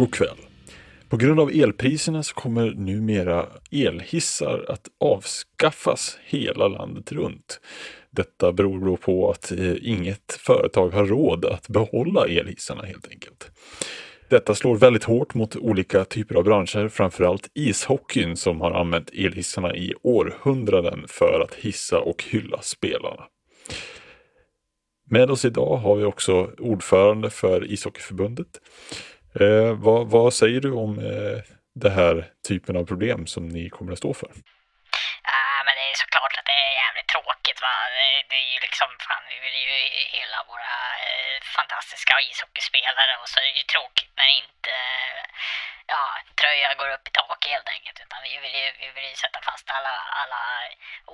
God kväll. På grund av elpriserna så kommer numera elhissar att avskaffas hela landet runt. Detta beror då på att eh, inget företag har råd att behålla elhissarna helt enkelt. Detta slår väldigt hårt mot olika typer av branscher, framförallt ishockeyn som har använt elhissarna i århundraden för att hissa och hylla spelarna. Med oss idag har vi också ordförande för ishockeyförbundet. Eh, vad, vad, säger du om eh, den här typen av problem som ni kommer att stå för? Ah, men det är såklart att det är jävligt tråkigt. Va? Det, det är ju liksom, fan, vi vill ju hylla våra eh, fantastiska ishockeyspelare och så är det ju tråkigt när inte ja, tröja går upp i tak helt enkelt. Utan vi vill ju, vi vill ju sätta fast alla, alla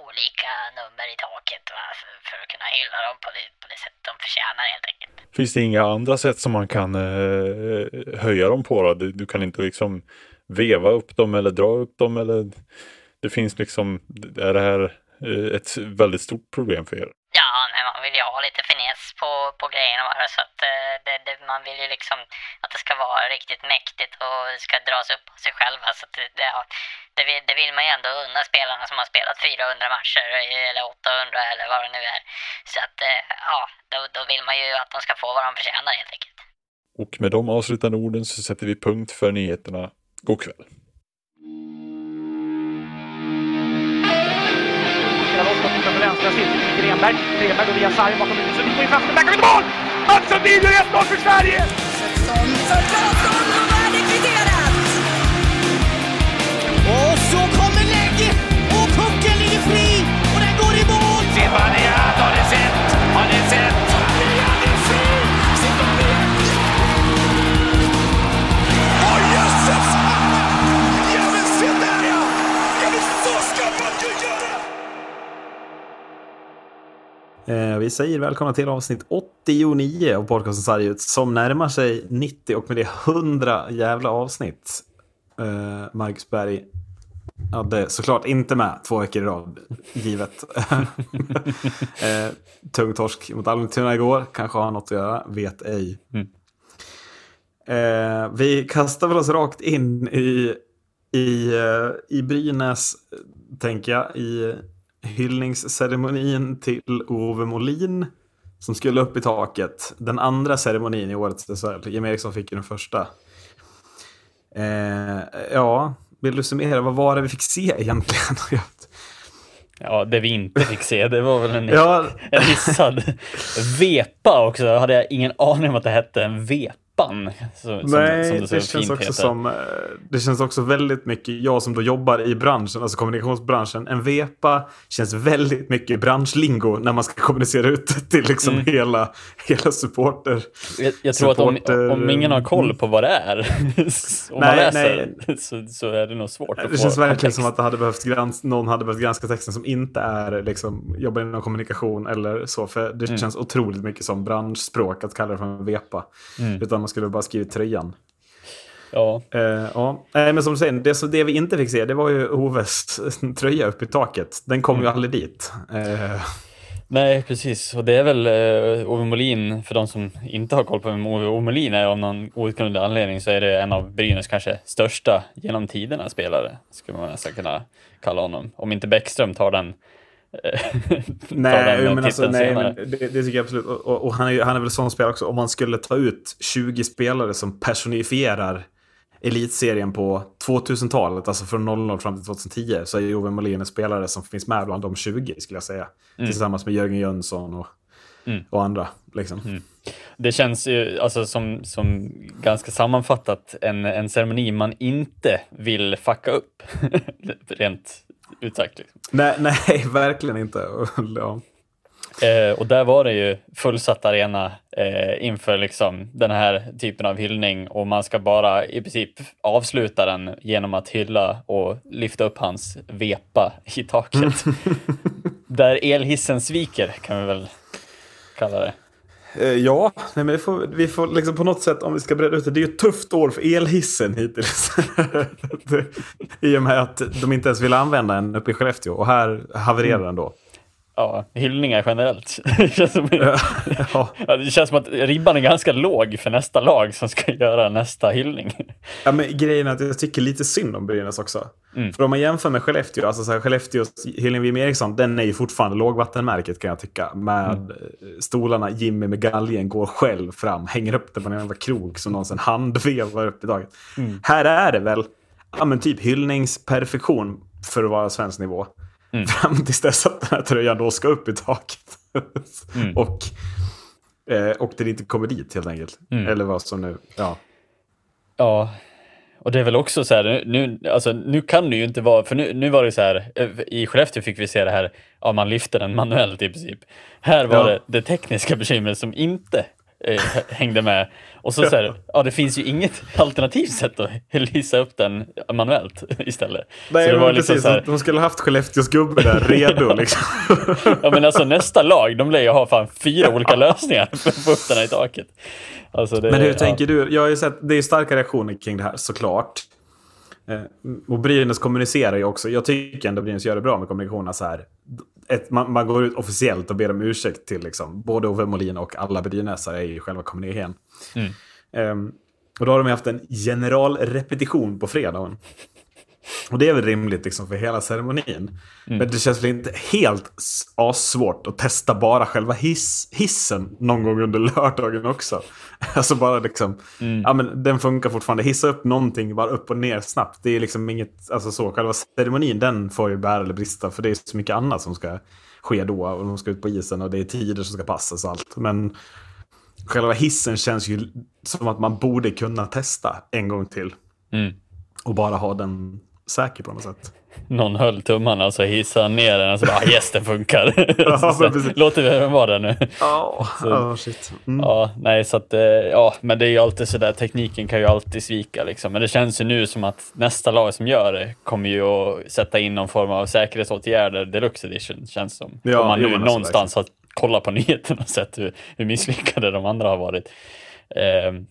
olika nummer i taket va? För, för att kunna hylla dem på det, på det sätt de förtjänar helt enkelt. Finns det inga andra sätt som man kan eh, höja dem på? Då? Du, du, kan inte liksom veva upp dem eller dra upp dem eller det finns liksom, är det här eh, ett väldigt stort problem för er? Ja, nej, man vill ju ha lite finess på, på grejerna bara, så att eh, det, det, man vill ju liksom att det ska vara riktigt mäktigt och det ska dras upp av sig själva. Så att det, det, det, vill, det vill man ju ändå unna spelarna som har spelat 400 matcher eller 800 eller vad det nu är. Så att eh, ja, då, då vill man ju att de ska få vad de förtjänar helt enkelt. Och med de avslutande orden så sätter vi punkt för nyheterna. God kväll! spelar loss, skottar på vänstra sidan till Grenberg. Grenberg går via sargen bakom huvudet, Sundin går in fast, där kommer mål! Mats Sundin gör 1-0 för Sverige! Vi säger välkomna till avsnitt 89 av podcasten Sargut som närmar sig 90 och med det 100 jävla avsnitt. Eh, Marcus Berg hade såklart inte med två veckor i rad, givet. eh, tung torsk mot Almtuna igår, kanske har något att göra, vet ej. Eh, vi kastar väl oss rakt in i, i, eh, i Brynäs, tänker jag, i hyllningsceremonin till Ove Molin som skulle upp i taket. Den andra ceremonin i årets SHL. Jim Eriksson fick ju den första. Eh, ja, vill du summera? Vad var det vi fick se egentligen? Ja, det vi inte fick se, det var väl en, Ja. en hissad vepa också. Hade jag ingen aning om att det hette en vepan. Så, som, Nej, som det, så känns också heter. som, eh, det känns också väldigt mycket, jag som då jobbar i branschen, alltså kommunikationsbranschen, en vepa känns väldigt mycket branschlingo när man ska kommunicera ut till liksom Mm. hela, hela supporter. Jag, jag tror att om, supporter- om ingen har koll på vad det är, om man Nej, läser, Så, så är det nog svårt att Det få känns verkligen som att det hade behövt grans någon hade behövt granska texten som inte är liksom, jobbar inom kommunikation eller så. För det Mm. känns otroligt mycket som branschspråk att kalla det för en vepa. Mm. Utan man skulle bara skrivit tröjan. Ja, Eh, ja. Nej, men som du säger, det, så det vi inte fick se det var ju Oves tröja upp i taket. Den kom Mm. ju aldrig dit. Eh, nej precis. Och det är väl uh, Ove Molin, för de som inte har koll på vem Ove Molin är av någon outgrundlig anledning så är det en av Brynäs kanske största genom tiderna spelare, skulle man nästan kunna kalla honom. Om inte Bäckström tar den eh, nej, den men alltså, nej senare. men det, det tycker jag absolut. Och, och, och han, är, han är väl sån spelare också. Om man skulle ta ut 20 spelare som personifierar elitserien på 2000-talet, alltså från 00 fram till 2010, så är ju Ove Molin en spelare som finns med bland de 20, skulle jag säga. Tillsammans med Jörgen Jönsson och, Mm. och andra. Liksom. Det känns ju alltså som, som ganska sammanfattat en, en ceremoni man inte vill fucka upp. Rent ut sagt. Liksom. Nej, nej, verkligen inte. Och, ja. Eh, och där var det ju fullsatt arena eh, inför liksom den här typen av hyllning och man ska bara i princip avsluta den genom att hylla och lyfta upp hans vepa i taket. där elhissen sviker kan vi väl kalla det. Eh, Ja, nej, men vi får, vi får liksom på något sätt, om vi ska bredda ut det, det är ju ett tufft år för elhissen hittills. I och med att de inte ens vill använda en uppe i Skellefteå och här havererar den då ja, hyllningar generellt. det, känns som, Ja. ja, det känns som att ribban är ganska låg för nästa lag som ska göra nästa hyllning. Ja, men grejen är att jag tycker lite synd om Brynäs också. Mm. För om man jämför med Skellefteå, alltså så här, Skellefteås Helene Wim Eriksson, den är ju fortfarande lågvattenmärket kan jag tycka. Med Mm. stolarna, Jimmy med galgen går själv fram, hänger upp det på en jävla krok som någon sen handvevar upp i taget. Mm. Här är det väl, ja men typ hyllningsperfektion för att vara svensk nivå. Mm. Fram tills dess att den här tröjan då ska upp i taket. Mm. och, eh, och den inte kommer dit helt enkelt. Mm. Eller vad som nu, ja. Ja, och det är väl också så här, nu, alltså, nu kan det ju inte vara, för nu, nu var det så här, eh, i Skellefteå fick vi se det här, ja man lyfter den manuellt i princip. Här var Ja. det det tekniska bekymret som inte eh, hängde med. Och så, så här, ja det finns ju inget alternativt sätt att lysa upp den manuellt istället. Nej, så det var liksom precis. så här, De skulle ha haft Skellefteås gubbe där redo. Liksom. ja men alltså nästa lag, de lär ju ha fan fyra olika lösningar för att få upp den här i taket. Alltså, det, Men hur ja. tänker du? Jag har ju sett, det är starka reaktioner kring det här såklart. Eh, Och Brynäs kommunicerar ju också. Jag tycker ändå Brynäs gör det bra med kommunikationen så här. Ett, man, man går ut officiellt och ber om ursäkt till liksom, både Ove Molin och alla Brynäsare i själva kommunikén. Mm. Ehm, och då har de haft en generalrepetition på fredagen. Och det är väl rimligt liksom för hela ceremonin. Men det känns väl inte helt s- assvårt att testa bara själva hiss, hissen någon gång under lördagen också. Alltså bara liksom, ja men den funkar fortfarande. Hissa upp någonting bara upp och ner snabbt. Det är liksom inget, alltså så, själva ceremonin den får ju bära eller brista. För det är så mycket annat som ska ske då. Och de ska ut på isen och det är tider som ska passas och allt. Men själva hissen känns ju som att man borde kunna testa en gång till. Mm. Och bara ha den säker på något sätt. Någon höll tummarna och så hissade han ner den och så bara, ah, yes den funkar. Ja, så, låter vi den vara där nu. Ja, oh, shit. Mm. Ja, nej så att, eh, ja, men det är ju alltid sådär, tekniken kan ju alltid svika liksom. Men det känns ju nu som att nästa lag som gör det kommer ju att sätta in någon form av säkerhetsåtgärder, deluxe edition känns som. Ja, Om man nu alltså, någonstans har kollat på nyheterna och sett hur, hur misslyckade de andra har varit. Ehm,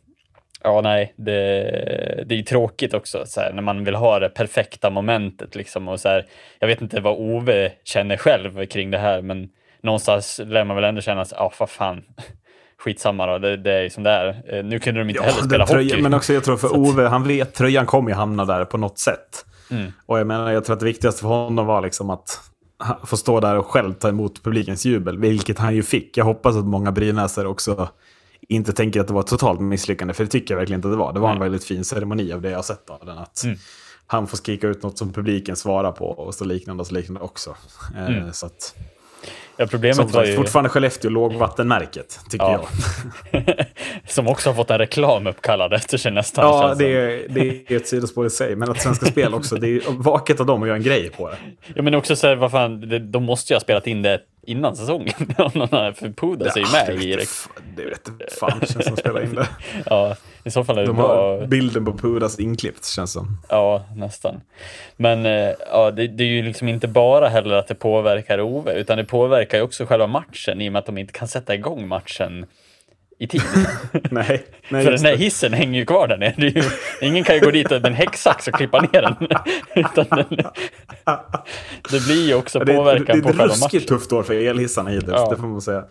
Ja, nej, det, det är ju tråkigt också så här, när man vill ha det perfekta momentet. Liksom, och så här, jag vet inte vad Ove känner själv kring det här, men någonstans lär man väl ändå känna att, ja, vad fan, skitsamma då, det, det är som det är. Eh, Nu kunde de inte heller den spela tröjan- hockey. Men också jag tror för Så Ove, han vet tröjan kommer ju hamna där på något sätt. Mm. Och jag menar, jag tror att det viktigaste för honom var liksom att få stå där och själv ta emot publikens jubel, vilket han ju fick. Jag hoppas att många brynäsare också inte tänker att det var ett totalt misslyckande, för det tycker jag verkligen inte att det var. Det var en väldigt fin ceremoni av det jag har sett av den. Att Mm. Han får skrika ut något som publiken svarar på och så liknande och så liknande också. Eh, Mm. Så att, Ja, problemet som var sagt, ju... fortfarande Skellefteå lågvattenmärket, tycker Ja. jag. som också har fått en reklam uppkallad efter sig nästan. Ja, det är, det är ett sidospår i sig. Men att Svenska Spel också, det är vaket av dem att göra en grej på det. Ja, men också så här, vad fan, de måste ju ha spelat in det innan säsongen. För Pudas är ju med det i det. vet fan- känns som att spela in det. Ja, i så fall är det De bra. har bilden på Pudas inklippt, känns som. Ja, nästan. Men eh, ja, det, det är ju liksom inte bara heller att det påverkar Ove, utan det påverkar ju också själva matchen i och med att de inte kan sätta igång matchen i tid. Nej, nej För den det. hissen hänger ju kvar där nere. Det ju, ingen kan ju gå dit med en häcksax och klippa ner den. Den det blir ju också Ja, det, är- påverkan det är på ett själva ruskigt matchen. tufft år för elhissarna hittills, Ja. det får man säga.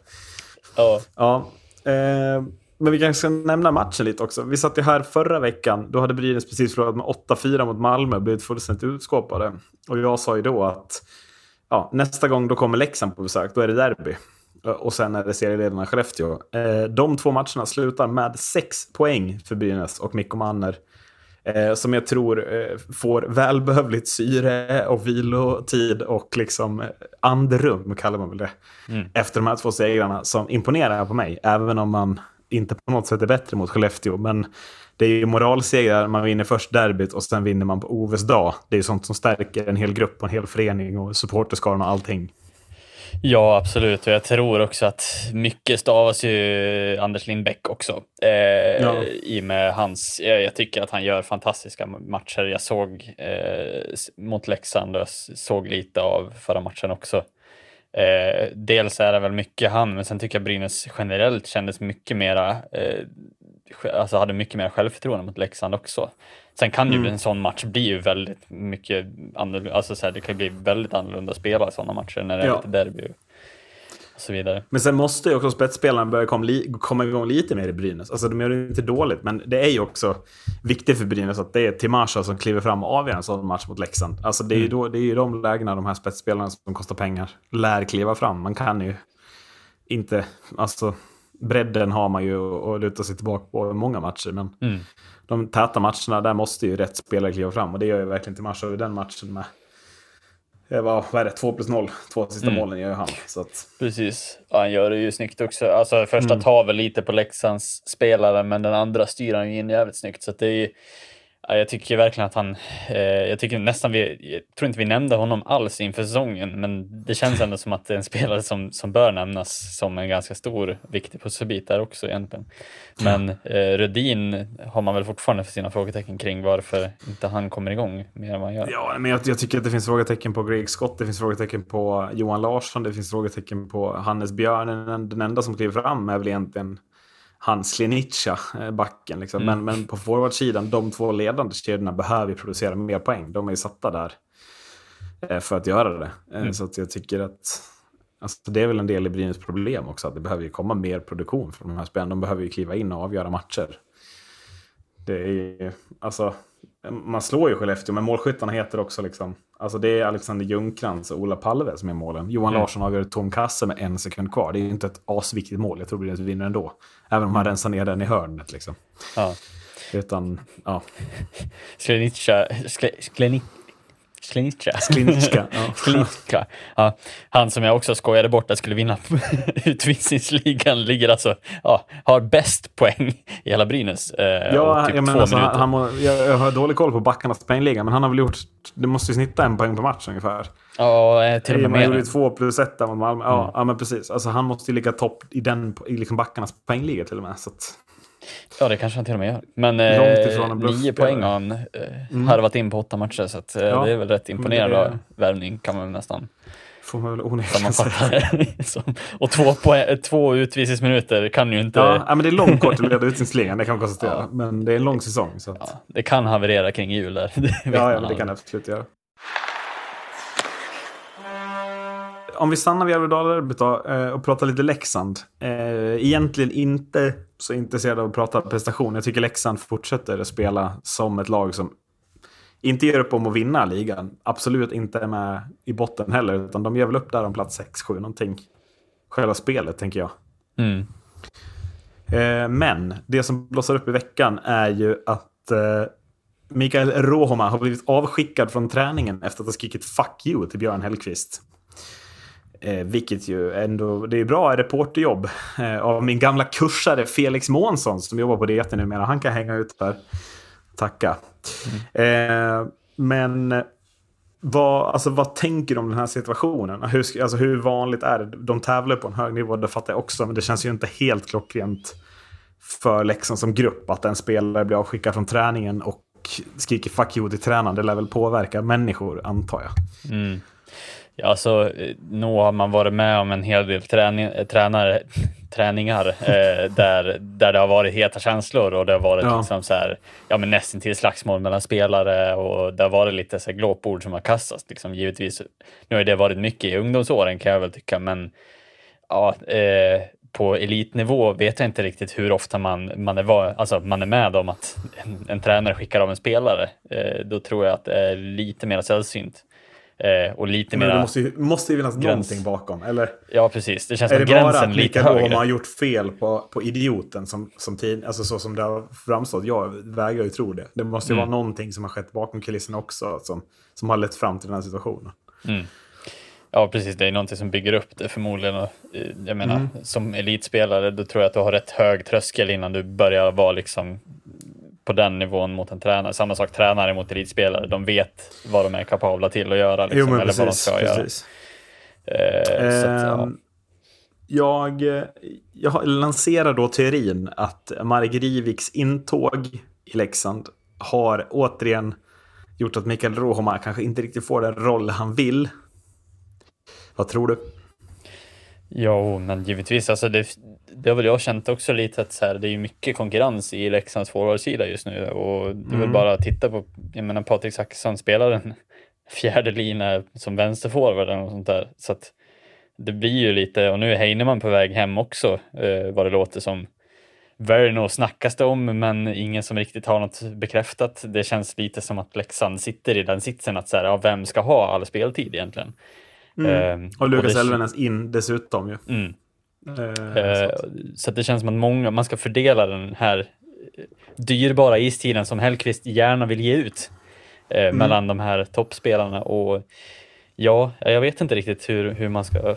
Ja, Ja, eh, men vi kanske ska nämna matchen lite också. Vi satt ju här förra veckan. Då hade Brynäs precis förlorat med 8-4 mot Malmö. Blivit fullständigt utskåpade. Och jag sa ju då att ja, nästa gång då kommer Leksand på besök. Då är det derby. Och sen är det serieledarna Skellefteå. Eh, de två matcherna slutar med sex poäng för Brynäs och Mikko Manner. Eh, som jag tror eh, får välbehövligt syre och vilotid och liksom andrum, kallar man väl det. Efter de här två segrarna som imponerar på mig. Även om man inte på något sätt är bättre mot Skellefteå. Men det är ju moralsegrar, man vinner först derbyt och sen vinner man på Oves dag. Det är ju sånt som stärker en hel grupp och en hel förening och supporterskaran och allting. Ja, absolut. Och jag tror också att mycket stavas ju Anders Lindbäck också. Eh, Ja. I med hans, jag, jag tycker att han gör fantastiska matcher. Jag såg eh, mot Leksand och jag såg lite av förra matchen också. Eh, dels är det väl mycket han, men sen tycker jag Brynäs generellt kändes mycket mera, eh, alltså hade mycket mer självförtroende mot Leksand också. Sen kan ju en sån match bli ju väldigt mycket annorlunda, alltså så här, det kan ju bli väldigt annorlunda att spela sådana matcher när det är Ja. lite derby och så vidare. Men sen måste ju också spetsspelarna börja komma, komma igång lite mer i Brynäs. Alltså de gör det inte dåligt, men det är ju också viktigt för Brynäs att det är Timasha som kliver fram och avgör en sån match mot Leksand. Alltså det är ju, då, det är ju de lägena de här spetsspelarna som kostar pengar lär kliva fram. Man kan ju inte, alltså bredden har man ju att luta sig tillbaka på i många matcher, men Mm. De täta matcherna, där måste ju rätt spelare kliva fram. Och det gör ju verkligen Timasha i den matchen med. Det var, vad är det, 2 plus 0. Två sista Mm. målen gör ju han. Så att, Precis, ja, han gör det ju snyggt också. Alltså första Mm. tar väl lite på Leksands spelare, men den andra styr han ju in jävligt snyggt. Så det är ju, jag tycker verkligen att han, eh, jag tycker nästan vi, jag tror inte vi nämnde honom alls inför säsongen, men det känns ändå som att det är en spelare som, som bör nämnas som en ganska stor, viktig pusselbit där också egentligen. Men eh, Rödin har man väl fortfarande för sina frågetecken kring varför inte han kommer igång mer än vad han gör. Ja, men jag, jag tycker att det finns frågetecken på Greg Scott, det finns frågetecken på Johan Larsson, det finns frågetecken på Hannes Björnen. Den enda som kliver fram är väl egentligen Hans Klinica, eh, backen. Liksom. Mm. Men, men på forwardsidan, de två ledande kedjorna behöver ju producera mer poäng. De är ju satta där eh, för att göra det. Eh, Mm. Så att jag tycker att alltså, det är väl en del i Brynäs problem också, att det behöver ju komma mer produktion från de här spelarna. De behöver ju kliva in och avgöra matcher. Det är ju, alltså, man slår ju Skellefteå, men målskyttarna heter också liksom, alltså det är Alexander Ljungcrantz och Ola Palve som är målen. Johan Mm. Larsson avgör tom kasse med en sekund kvar. Det är ju inte ett asviktigt mål, jag tror Brynäs vinner ändå. Även om han rensar ner den i hörnet liksom. Ja. Utan, ja, Sklenica, skle, skleni, Sklenica. Klinicka. Ja. Sklenica. Ja, han som jag också skojade bort att skulle vinna utvisningsligan ligger alltså, ja, har bäst poäng i hela Brynäs. Eh, Ja, typ jag, menar, alltså, han, han må, jag, har dålig koll på backarnas poängliga, men han har väl gjort... Det måste ju snitta en poäng per match ungefär. Ja, eh, till och med gjorde mer. ju två plus ett mot Malmö. Ja, Mm. ja, men precis. Alltså, han måste ju ligga topp i, den, i liksom backarnas poängliga till och med. Så att, Ja, det kanske han till och med gör. Men eh, nio poäng har han eh, harvat in på åtta matcher, så att, eh, Ja, det är väl rätt imponerande det- värvning kan man nästan får man väl onekligen säga. Och två, poäng, två utvisningsminuter kan ju inte... Ja, men det är långt kort till att leda utvisningsligan, det kan man konstatera. Ja. Men det är en lång säsong. Så att, Ja, det kan haverera kring jul där. Det ja, ja, det kan det absolut göra. Om vi stannar vid då, eh, och pratar lite Leksand. Eh, Egentligen inte så intresserad av att prata prestation. Jag tycker Leksand fortsätter att spela som ett lag som inte ger upp om att vinna ligan. Absolut inte är med i botten heller, utan de ger väl upp där om plats 6-7 någonting. Själva spelet, tänker jag. Mm. Eh, Men det som blossar upp i veckan är ju att Mikael Rohoma har blivit avskickad från träningen efter att ha skrikit “fuck you” till Björn Hellkvist. Eh, vilket ju ändå, det är bra reporterjobb eh, av min gamla kursare Felix Månsson som jobbar på DT numera. Han kan hänga ut där. Tacka. Eh, men vad, alltså, vad tänker du om den här situationen? Hur, alltså, hur vanligt är det? De tävlar på en hög nivå, det fattar jag också. Men det känns ju inte helt klockrent för Leksand som grupp att en spelare blir avskickad från träningen och skriker fuck you till tränaren. Det lär väl påverka människor, antar jag. Mm. Ja, alltså, nog har man varit med om en hel del träning, eh, tränare, träningar eh, där, där det har varit heta känslor och det har varit Ja. liksom så här, ja, men nästan till slagsmål mellan spelare och det har varit lite så här glåpord som har kastats. Liksom. Givetvis, nu har det varit mycket i ungdomsåren kan jag väl tycka, men ja, eh, på elitnivå vet jag inte riktigt hur ofta man, man, är, alltså, man är med om att en, en tränare skickar av en spelare. Eh, då tror jag att det är lite mer sällsynt. Eh, och lite Men det mer... måste ju, måste ju finnas gräns. någonting bakom. Eller Ja, precis. Det känns är som det bara gränsen att lite högre. Rohma har gjort fel på, på idioten som, som tid, alltså så som det har framstått? Jag vägrar ju tro det. Det måste ju Mm. vara någonting som har skett bakom kulisserna också som, som har lett fram till den här situationen. Mm. Ja, precis. Det är någonting som bygger upp det förmodligen. Eh, jag menar, Mm. som elitspelare, då tror jag att du har rätt hög tröskel innan du börjar vara liksom på den nivån mot en tränare. Samma sak tränare mot elitspelare. De vet vad de är kapabla till att göra. Liksom, jo, eller vad de precis. ska göra. precis. Eh, så att, ja. Ehm, jag, jag lanserar då teorin att Marek Riviks intåg i Leksand har återigen gjort att Mikael Rohoma kanske inte riktigt får den roll han vill. Vad tror du? Ja, men givetvis. Alltså det, det har väl jag känt också lite att så här, det är mycket konkurrens i Leksands forwardsida just nu och det är väl bara att titta på, jag menar Patrik Zackrisson spelar en fjärde lina som vänsterforward eller något sånt där. Så att det blir ju lite, och nu är Heinemann på väg hem också, eh, vad det låter som. Verno snackas det om, men ingen som riktigt har något bekräftat. Det känns lite som att Leksand sitter i den sitsen att så här, ja, vem ska ha all speltid egentligen? Eh, Och Lukas Elvenäs in dessutom ju. Mm. Eh, Eh, så det känns som att många, man ska fördela den här eh, dyrbara istiden som Hellqvist gärna vill ge ut eh, mellan de här toppspelarna och ja, jag vet inte riktigt hur, hur man ska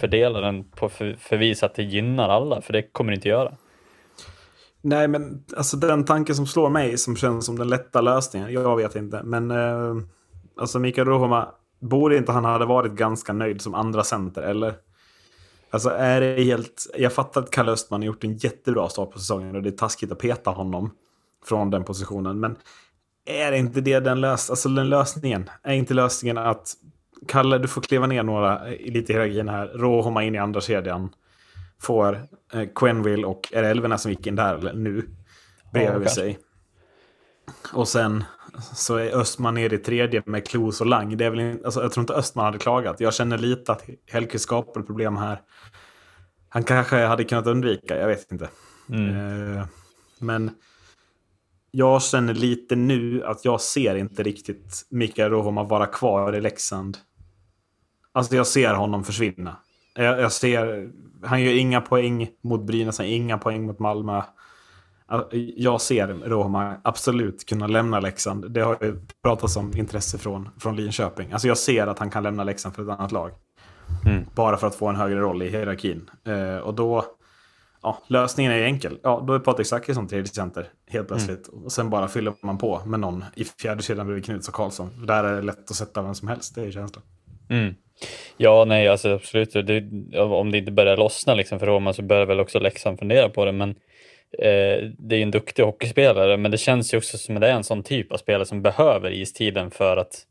fördela den på för, för vis att det gynnar alla, för det kommer det inte göra. Nej, men alltså den tanken som slår mig som känns som den lätta lösningen. Jag vet inte, men eh, alltså Mikael Rohoma, borde inte han hade varit ganska nöjd som andra center, eller? Alltså är det helt... Jag fattar att Kalle Östman har gjort en jättebra start på säsongen och det är taskigt att peta honom från den positionen, men är inte det den, lös alltså den lösningen? Är inte lösningen att Kalle, du får kliva ner några i lite i hierarkin här, Rohoma in i andra kedjan, får eh, Quenville och är det Elvenes som gick in där eller nu bredvid kanske. sig. Och sen så är Östman ner i tredje med Klos och Lang. Det är väl in, alltså, jag tror inte Östman hade klagat. Jag känner lite att Hellkvist skapar problem här. Han kanske hade kunnat undvika, jag vet inte. Eh, men jag känner lite nu att jag ser inte riktigt Mikael Rohoma vara kvar i Leksand. Alltså jag ser honom försvinna. Jag, jag ser, han gör inga poäng mot Brynäs, han gör inga poäng mot Malmö. Jag ser Rohma absolut kunna lämna Leksand. Det har ju pratats om intresse från, från Linköping. Alltså jag ser att han kan lämna Leksand för ett annat lag. Mm. Bara för att få en högre roll i hierarkin. Eh, och då, ja, lösningen är ju enkel. Ja, då är Patrik Zackrisson tredje center helt plötsligt. Och sen bara fyller man på med någon i fjärde kedjan bredvid Knuts och Karlsson. Där är det lätt att sätta vem som helst, det är känslan. Mm. Ja, nej, alltså absolut. Det, om det inte börjar lossna liksom för Roma så börjar väl också Leksand fundera på det. Men eh, det är ju en duktig hockeyspelare, men det känns ju också som att det är en sån typ av spelare som behöver istiden för att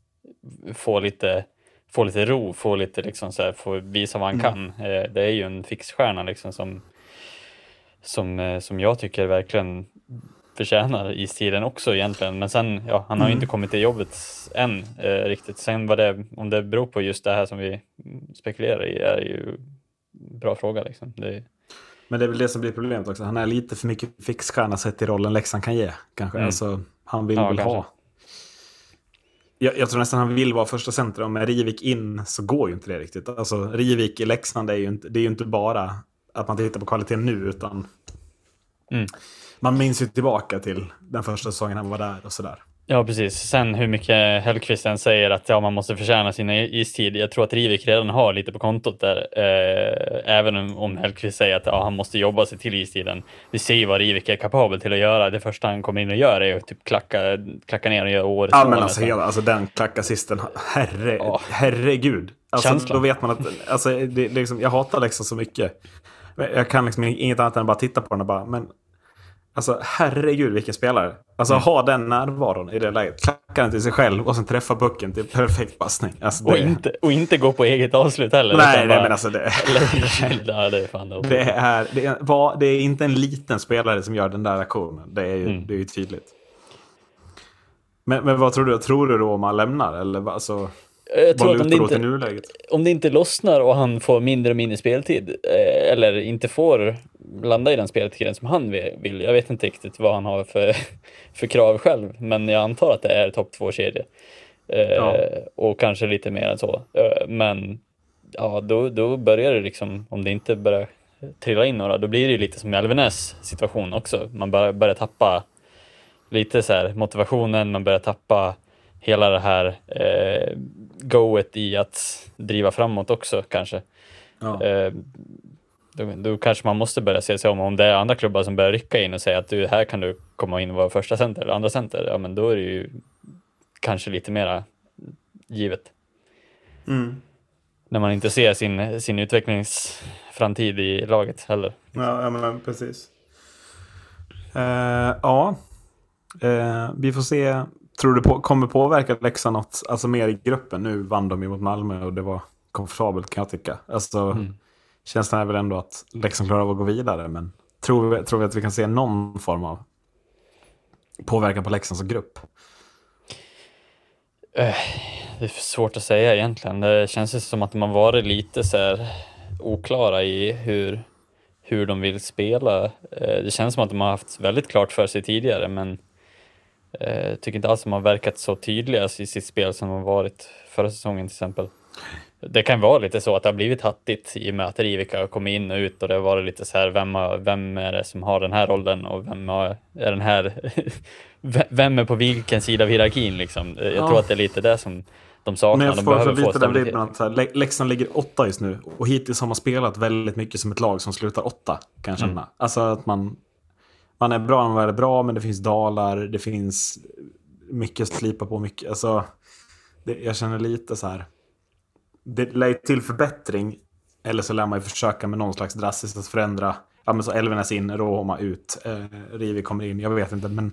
få lite, få lite ro, få lite liksom så här, få visa vad han kan. Eh, det är ju en fixstjärna liksom som, som, eh, som jag tycker verkligen förtjänar istiden också egentligen. Men sen, ja, han har ju inte kommit till jobbet än eh, riktigt. Sen vad det, om det beror på just det här som vi mm, spekulerar i är ju en bra fråga liksom. Det, Men det är väl det som blir problemet också. Han är lite för mycket fixstjärna sett i rollen Leksand kan ge. Kanske. Mm. Alltså, han vill Ja, väl kanske. ha. Jag, jag tror nästan han vill vara första center. Med Rivik in så går ju inte det riktigt. Alltså, Rivik i Leksand är ju inte, det är ju inte bara att man tittar på kvaliteten nu. utan Mm. Man minns ju tillbaka till den första säsongen han var där och sådär. Ja, precis. Sen hur mycket Hellkvist än säger att ja, man måste förtjäna sin istid. Jag tror att Rivik redan har lite på kontot där. Eh, även om- Hellkvist säger att ja, han måste jobba sig till istiden. Vi ser ju vad Rivik är kapabel till att göra. Det första han kommer in och gör är att typ klacka, klacka ner och göra årets Ja, men alltså, hela, alltså den klackassisten, herre, Ja. herregud. Alltså, Känslan. då vet man att, alltså, det, det liksom, jag hatar Leksand så mycket. Jag kan liksom inget annat än bara titta på den och bara, men Alltså herregud vilken spelare. Alltså Mm. ha den närvaron i det läget. Klacka den till sig själv och sen träffa pucken till perfekt passning. Alltså, Och, det, inte, och inte gå på eget avslut heller. nej, nej, men alltså det, ja, det är fan det. det, är, det, är, vad- det är inte en liten spelare som gör den där aktionen. Det är ju, Mm. det är ju tydligt. Men, men vad tror du? Tror du då om han lämnar? Eller alltså, Jag tror vad att om det inte, om det inte lossnar och han får mindre och mindre speltid eh, eller inte får landa i den speltiden som han vi- vill. Jag vet inte riktigt vad han har för, för krav själv, men jag antar att det är topp två kedja. Eh, Ja. Och kanske lite mer än så. Eh, men ja, då, då börjar det liksom, om det inte börjar trilla in några, då blir det lite som i Alvenäs situation också. Man börjar, börjar tappa lite så här motivationen, man börjar tappa hela det här eh, goet i att driva framåt också kanske. Ja. Eh, då, då kanske man måste börja se sig om. Om det är andra klubbar som börjar rycka in och säga att du, här kan du komma in och vara första center eller andra center, ja men då är det ju kanske lite mera givet. Mm. När man inte ser sin, sin utvecklingsframtid i laget heller. Ja, men precis. Eh, ja, Eh, vi får se. Tror du på, kommer påverka Leksand något? Alltså mer i gruppen. Nu vann de ju mot Malmö och det var komfortabelt kan jag tycka. Alltså, Mm känslan är väl ändå att Leksand klarar av att gå vidare. Men tror vi, tror vi att vi kan se någon form av påverkan på Leksand som grupp? Eh, det är svårt att säga egentligen. Det känns ju som att de har varit lite så här oklara i hur, hur de vill spela. Eh, det känns som att de har haft väldigt klart för sig tidigare, men jag tycker inte alls att de har verkat så tydliga i sitt spel som de har varit förra säsongen till exempel. Det kan vara lite så att det har blivit hattigt i och med att Rivika kommit in och ut och det har varit lite så här, vem, har, vem är det som har den här rollen och vem har, är den här, vem är på vilken sida av hierarkin liksom? Jag Ja. tror att det är lite det som de saknar. Men jag de får få lite den vibben att här, Leksand ligger åtta just nu. Och hittills har man spelat väldigt mycket som ett lag som slutar åtta. Kan jag känna. Mm. Alltså att man, man är bra när man är bra, men det finns dalar. Det finns mycket att slipa på. Mycket, alltså, det, jag känner lite så här. Det lär till förbättring. Eller så lär man ju försöka med någon slags drastiskt att förändra. Ja, men så Elvenes in, Roma ut, eh, Rivi kommer in. Jag vet inte, men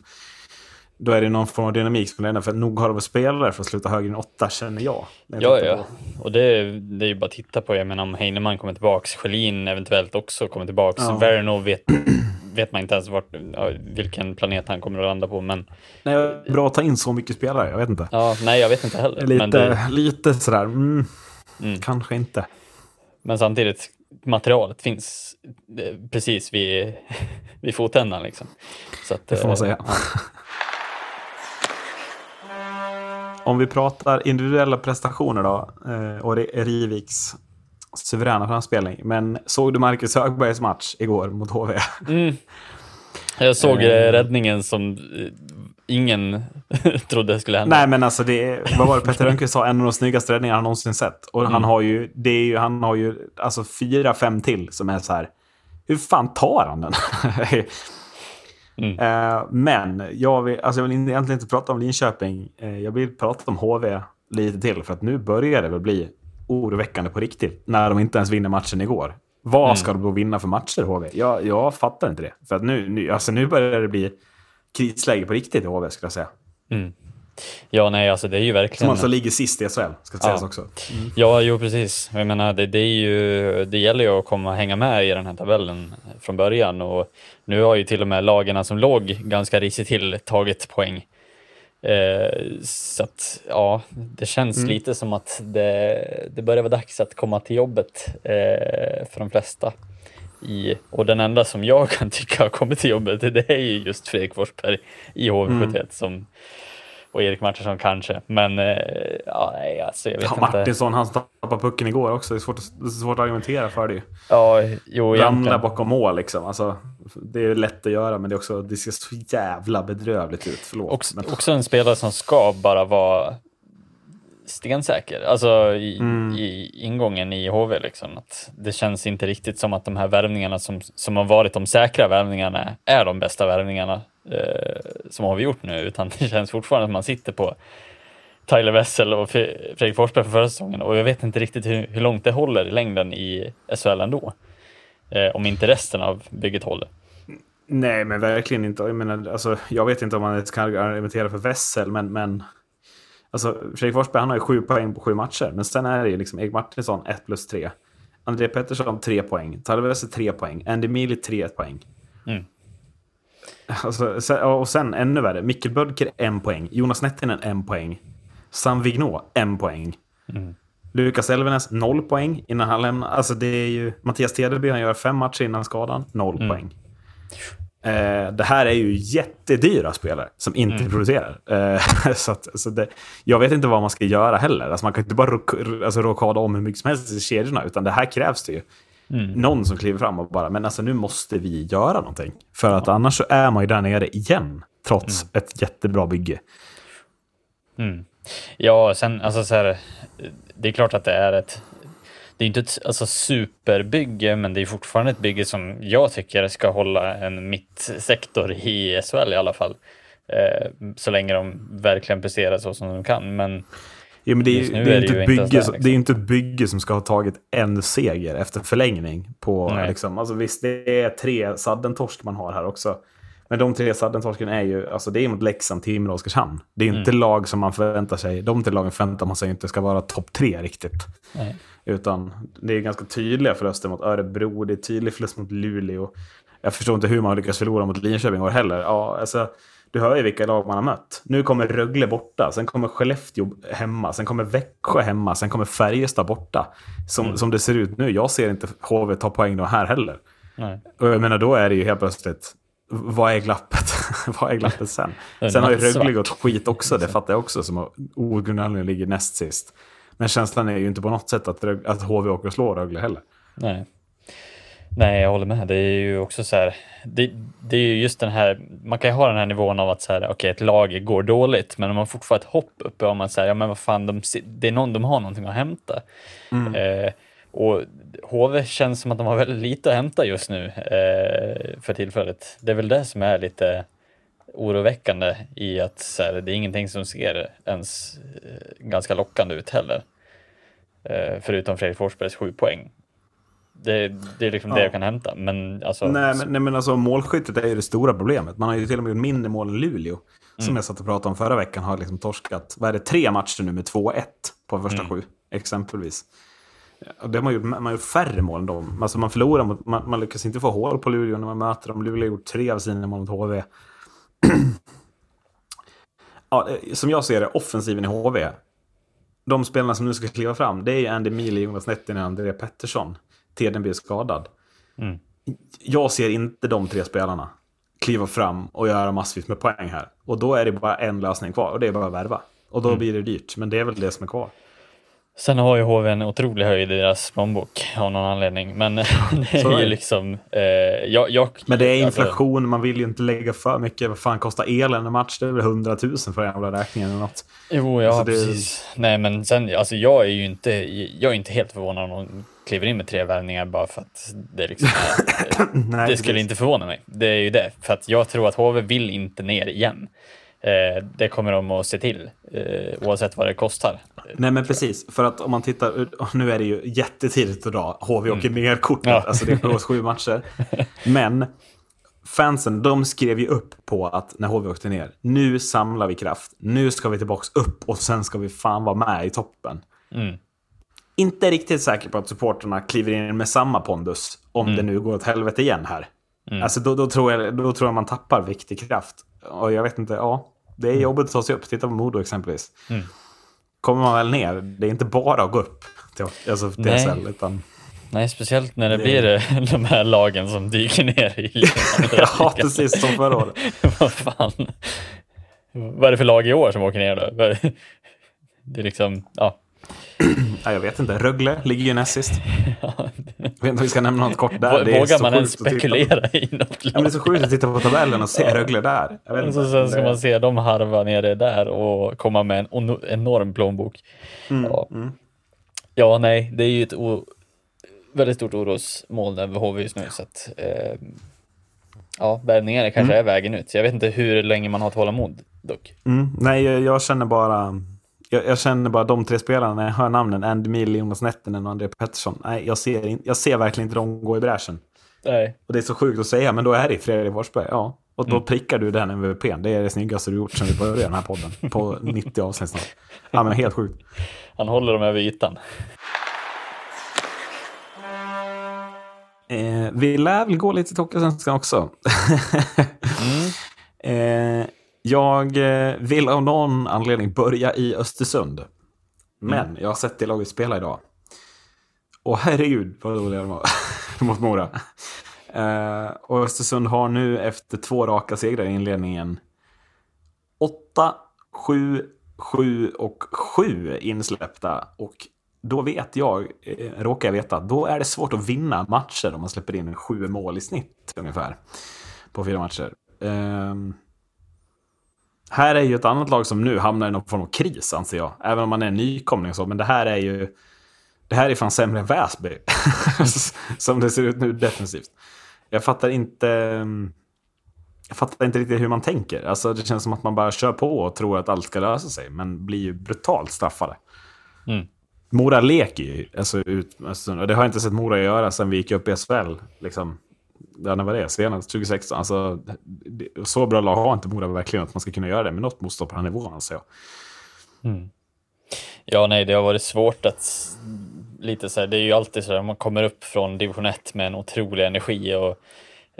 då är det någon form av dynamik som lämnar. För nog har de spelare för att sluta högre än åtta, känner jag. Jag Ja, ja. på- Och det, är- det är ju bara att titta på. Jag menar om Heinemann kommer tillbaks, Schelin eventuellt också kommer tillbaks. Ja. Verno vet, vet man inte ens vart, vilken planet han kommer att landa på. Men Nej, bra att ta in så mycket spelare, jag vet inte. ja, nej, jag vet inte heller. Lite, det, lite sådär, mm, Mm. kanske inte. men samtidigt, materialet finns eh, precis vid, vid fotändan liksom. Så att, Det får man eh, säga. ja. Om vi pratar individuella prestationer då, eh, och Riviks suveräna framspelning. Men såg du Marcus Högbergs match igår mot HV? Mm. Jag såg räddningen som ingen trodde skulle hända. Nej, men alltså det är, vad var det Peter Rönnqvist sa? En av de snyggaste räddningarna han någonsin sett. Och han har ju, det är ju, han har ju alltså fyra, fem till som är så här. Hur fan tar han den? Mm. Eh, men jag vill, alltså jag vill egentligen inte prata om Linköping. Eh, jag vill prata om HV lite till. För att nu börjar det väl bli oroväckande på riktigt. När de inte ens vinner matchen igår. Vad Mm. ska de då vinna för matcher HV? Jag, jag fattar inte det. För att nu, nu, alltså nu börjar det bli krisläge på riktigt i HV skulle jag säga. Mm. Ja, nej, alltså det är ju Som verkligen... alltså ligger sist i SHL, ska sägas Ja. också. Ja, jo precis. Jag menar, det, det, är ju, det gäller ju att komma hänga med i den här tabellen från början och nu har ju till och med lagarna som låg ganska risigt till tagit poäng. Eh, så att, ja, det känns Mm. lite som att det, det börjar vara dags att komma till jobbet eh, för de flesta. I, och den enda som jag kan tycka har kommit till jobbet, det är ju just Fredrik Forsberg i HV71 Mm. som och Erik Martinsson kanske, men eh, ja, nej, alltså jag vet Ja, inte. Martinsson, han tappade pucken igår också. Det är svårt, det är svårt att argumentera för det. ju. Ja, jo, Ramla bakom mål liksom. Alltså, det är lätt att göra, men det, är också, det ser så jävla bedrövligt ut. Förlåt. Också, men, också en spelare som ska bara vara stensäker, alltså i, Mm. i ingången i HV. Liksom. Att det känns inte riktigt som att de här värvningarna som, som har varit de säkra värvningarna är de bästa värvningarna eh, som har vi gjort nu, utan det känns fortfarande att man sitter på Tyler Wessel och Fre- Fredrik Forsberg för förra säsongen och jag vet inte riktigt hur, hur långt det håller i längden i SHL ändå. Eh, om inte resten av bygget håller. Nej, men verkligen inte. Jag, menar, alltså, jag vet inte om man ens kan argumentera för Wessel, men, men alltså, Fredrik Forsberg han har ju sju poäng på sju matcher. Men sen är det ju liksom Erik Martinsson 1 plus 3. André Pettersson 3 poäng. Wessel 3 poäng. Andy Mili 3 poäng. Mm. Alltså, sen, och sen ännu värre. Mikkel Bödker 1 poäng. Jonas Nettinen 1 poäng. Sam Vignå 1 poäng. Mm. Lukas Elvenes 0 poäng innan han lämnar. Alltså det är ju Mattias Tedeby, han gör fem matcher innan skadan. 0 Mm. poäng. Eh, det här är ju jättedyra spelare som inte Mm. producerar. Eh, så att, så det, jag vet inte vad man ska göra heller. Alltså man kan inte bara alltså, rockada om hur mycket som helst i kedjorna, utan det här krävs det ju. Mm. Någon som kliver fram och bara, men alltså nu måste vi göra någonting. För att annars så är man ju där nere igen, trots Mm. ett jättebra bygge. Mm. Ja, sen alltså så här, det är klart att det är ett, det är inte ett alltså, superbygge, men det är fortfarande ett bygge som jag tycker ska hålla en mittsektor i SHL i alla fall. Eh, så länge de verkligen presterar så som de kan. Men Ja, men det är, det är, är det inte ju bygge, liksom. det är inte ett bygge som ska ha tagit en seger efter förlängning. På, Nej. liksom, alltså visst, det är tre saddentorsk man har här också. Men de tre Sudden-torsken är ju, alltså det är mot Leksand, Timrå och Oskarshamn. Det är inte lag som man förväntar sig, de tre lagen förväntar man sig inte ska vara topp tre riktigt. Nej. Utan det är ganska tydliga förluster mot Örebro, det är tydlig förlust mot Luleå. Jag förstår inte hur man lyckas förlora mot Linköping år heller. Ja, alltså, du hör ju vilka lag man har mött. Nu kommer Rögle borta, sen kommer Skellefteå hemma, sen kommer Växjö hemma, sen kommer Färjestad borta. Som, som det ser ut nu, jag ser inte HV ta poäng då här heller. Nej. Och jag menar, då är det ju helt plötsligt, vad är glappet? vad är glappet sen? Sen har ju. Rögle gått skit också, det fattar jag också, som outgrundligen ligger näst sist. Men känslan är ju inte på något sätt att, att HV åker och slår Rögle heller. Nej. Nej, jag håller med. Det är ju också så här. Det, det är ju just den här. Man kan ju ha den här nivån av att så här, okej, ett lag går dåligt, men om man fortfarande ett hopp uppe om att säga, ja, men vad fan, de, det är någon, de har någonting att hämta. Eh, och HV känns som att de har väldigt lite att hämta just nu eh, för tillfället. Det är väl det som är lite oroväckande i att så här, det är ingenting som ser ens eh, ganska lockande ut heller. Eh, förutom Fredrik Forsbergs sju poäng. Det, det är liksom det Ja. jag kan hämta. Men alltså, Nej, men, nej, men alltså målskyttet är ju det stora problemet. Man har ju till och med gjort mindre mål än Luleå. Som jag satt och pratade om förra veckan har liksom torskat, vad är det, tre matcher nu med 2-1 på första sju, exempelvis. Det har man, gjort, man har gjort färre mål än dem. Alltså man förlorar mot, man, man lyckas inte få hål på Luleå när man möter dem. Luleå har gjort tre av sina mål mot HV. ja, eh, som jag ser det, offensiven i HV. De spelarna som nu ska kliva fram, det är ju Andy Mili, Jonas Nettinen och André Pettersson. Tedenby är skadad. Mm. Jag ser inte de tre spelarna kliva fram och göra massvis med poäng här. Och då är det bara en lösning kvar och det är bara att värva. Och Mm. då blir det dyrt, men det är väl det som är kvar. Sen har ju HV en otrolig höjd i deras plånbok av någon anledning. Men det är ju liksom... Eh, jag, jag, Men det är alltså, inflation, man vill ju inte lägga för mycket. Vad fan kostar elen en match? Det är väl 100 000 för den jävla räkningen eller något. Jo, ja, Alltså, det- precis. Nej, men sen, alltså jag är ju inte, jag är inte helt förvånad om de kliver in med tre värvningar bara för att det liksom Nej, Det skulle precis. inte förvåna mig. Det är ju det. För att jag tror att HV vill inte ner igen. Eh, det kommer de att se till, eh, oavsett vad det kostar. Nej men precis, för att om man tittar, nu är det ju jättetidigt att dra HV åker ner-kortet, Ja. alltså det är sju matcher. Men fansen, de skrev ju upp på att när HV åkte ner, nu samlar vi kraft, nu ska vi tillbaks upp och sen ska vi fan vara med i toppen. Mm. Inte riktigt säker på att supporterna kliver in med samma pondus om det nu går åt helvete igen här. Alltså då, då, tror jag, då tror jag man tappar viktig kraft. Och jag vet inte, ja, det är jobbigt att ta sig upp. Titta på Modo exempelvis. Kommer man väl ner, det är inte bara att gå upp till, alltså, till Nej. SL, utan... Nej, speciellt när det, Det- blir eh, de här lagen som dyker ner i ja, precis som förra året. Vad fan. Vad är det för lag i år som åker ner då? Det är liksom, ja. Ja, jag vet inte, Rögle ligger ju näst sist. Jag vet inte om vi ska nämna något kort där. Vågar man ens spekulera i något Ja, men det är så sjukt att titta på tabellen och se Rögle där. Jag vet inte. så sen ska man se dem harva nere där och komma med en enorm plånbok. ja. ja, nej, det är ju ett väldigt stort orosmoln över HV just nu. Så att, eh, ja, värvningar kanske är vägen ut. Jag vet inte hur länge man har tålamod dock. Mm, nej, jag, jag känner bara... Jag, jag känner bara de tre spelarna, när jag hör namnen, Andy Mill, Jonas Nettinen och André Pettersson. Nej, jag ser, in, jag ser verkligen inte dem gå i bräschen. Nej. Och det är så sjukt att säga, men då är det Fredrik Forsberg. Ja. Och då prickar du den MVPn. Det är det snyggaste du gjort sedan vi började den här podden. På 90 avsnitt snart. Ja, men helt sjukt. Han håller dem över ytan. Eh, vi lär väl gå lite till Hockeyallsvenskan också. jag eh, vill av någon anledning börja i Östersund. Men jag har sett det laget spela idag. Och herregud vad roliga de var mot Mora. Eh, och Östersund har nu efter två raka segrar i inledningen 8, 7, 7 och 7 insläppta. Och då vet jag, eh, råkar jag veta, då är det svårt att vinna matcher om man släpper in sju mål i snitt ungefär. På fyra matcher. Ehm, här är ju ett annat lag som nu hamnar i någon form av kris anser jag. Även om man är nykomling och så. Men det här är ju... Det här är fan sämre än Väsby. som det ser ut nu defensivt. Jag fattar inte... Jag fattar inte riktigt hur man tänker. Alltså det känns som att man bara kör på och tror att allt ska lösa sig. Men blir ju brutalt straffade. Mm. Mora leker ju alltså, ut. Och det har jag inte sett Mora göra sedan vi gick upp i SHL. Liksom, ja, när var det? Senast 2016. Alltså, det, så bra lag har inte Mora verkligen att man ska kunna göra det med något motstånd på den här nivån. Anser jag. Mm. Ja, nej, det har varit svårt att lite så här, det är ju alltid så här, man kommer upp från division 1 med en otrolig energi och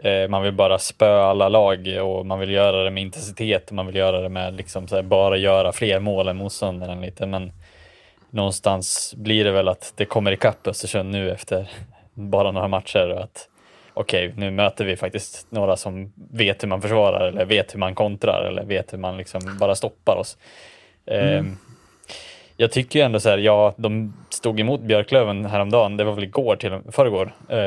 eh, man vill bara spöa alla lag och man vill göra det med intensitet och man vill göra det med liksom så här, bara göra fler mål än motståndaren lite. Men någonstans blir det väl att det kommer ikapp Östersund nu efter bara några matcher och att okej, nu möter vi faktiskt några som vet hur man försvarar eller vet hur man kontrar eller vet hur man liksom bara stoppar oss. Mm. Eh, jag tycker ju ändå så här, ja, de stod emot Björklöven häromdagen, det var väl igår till förrgår, eh,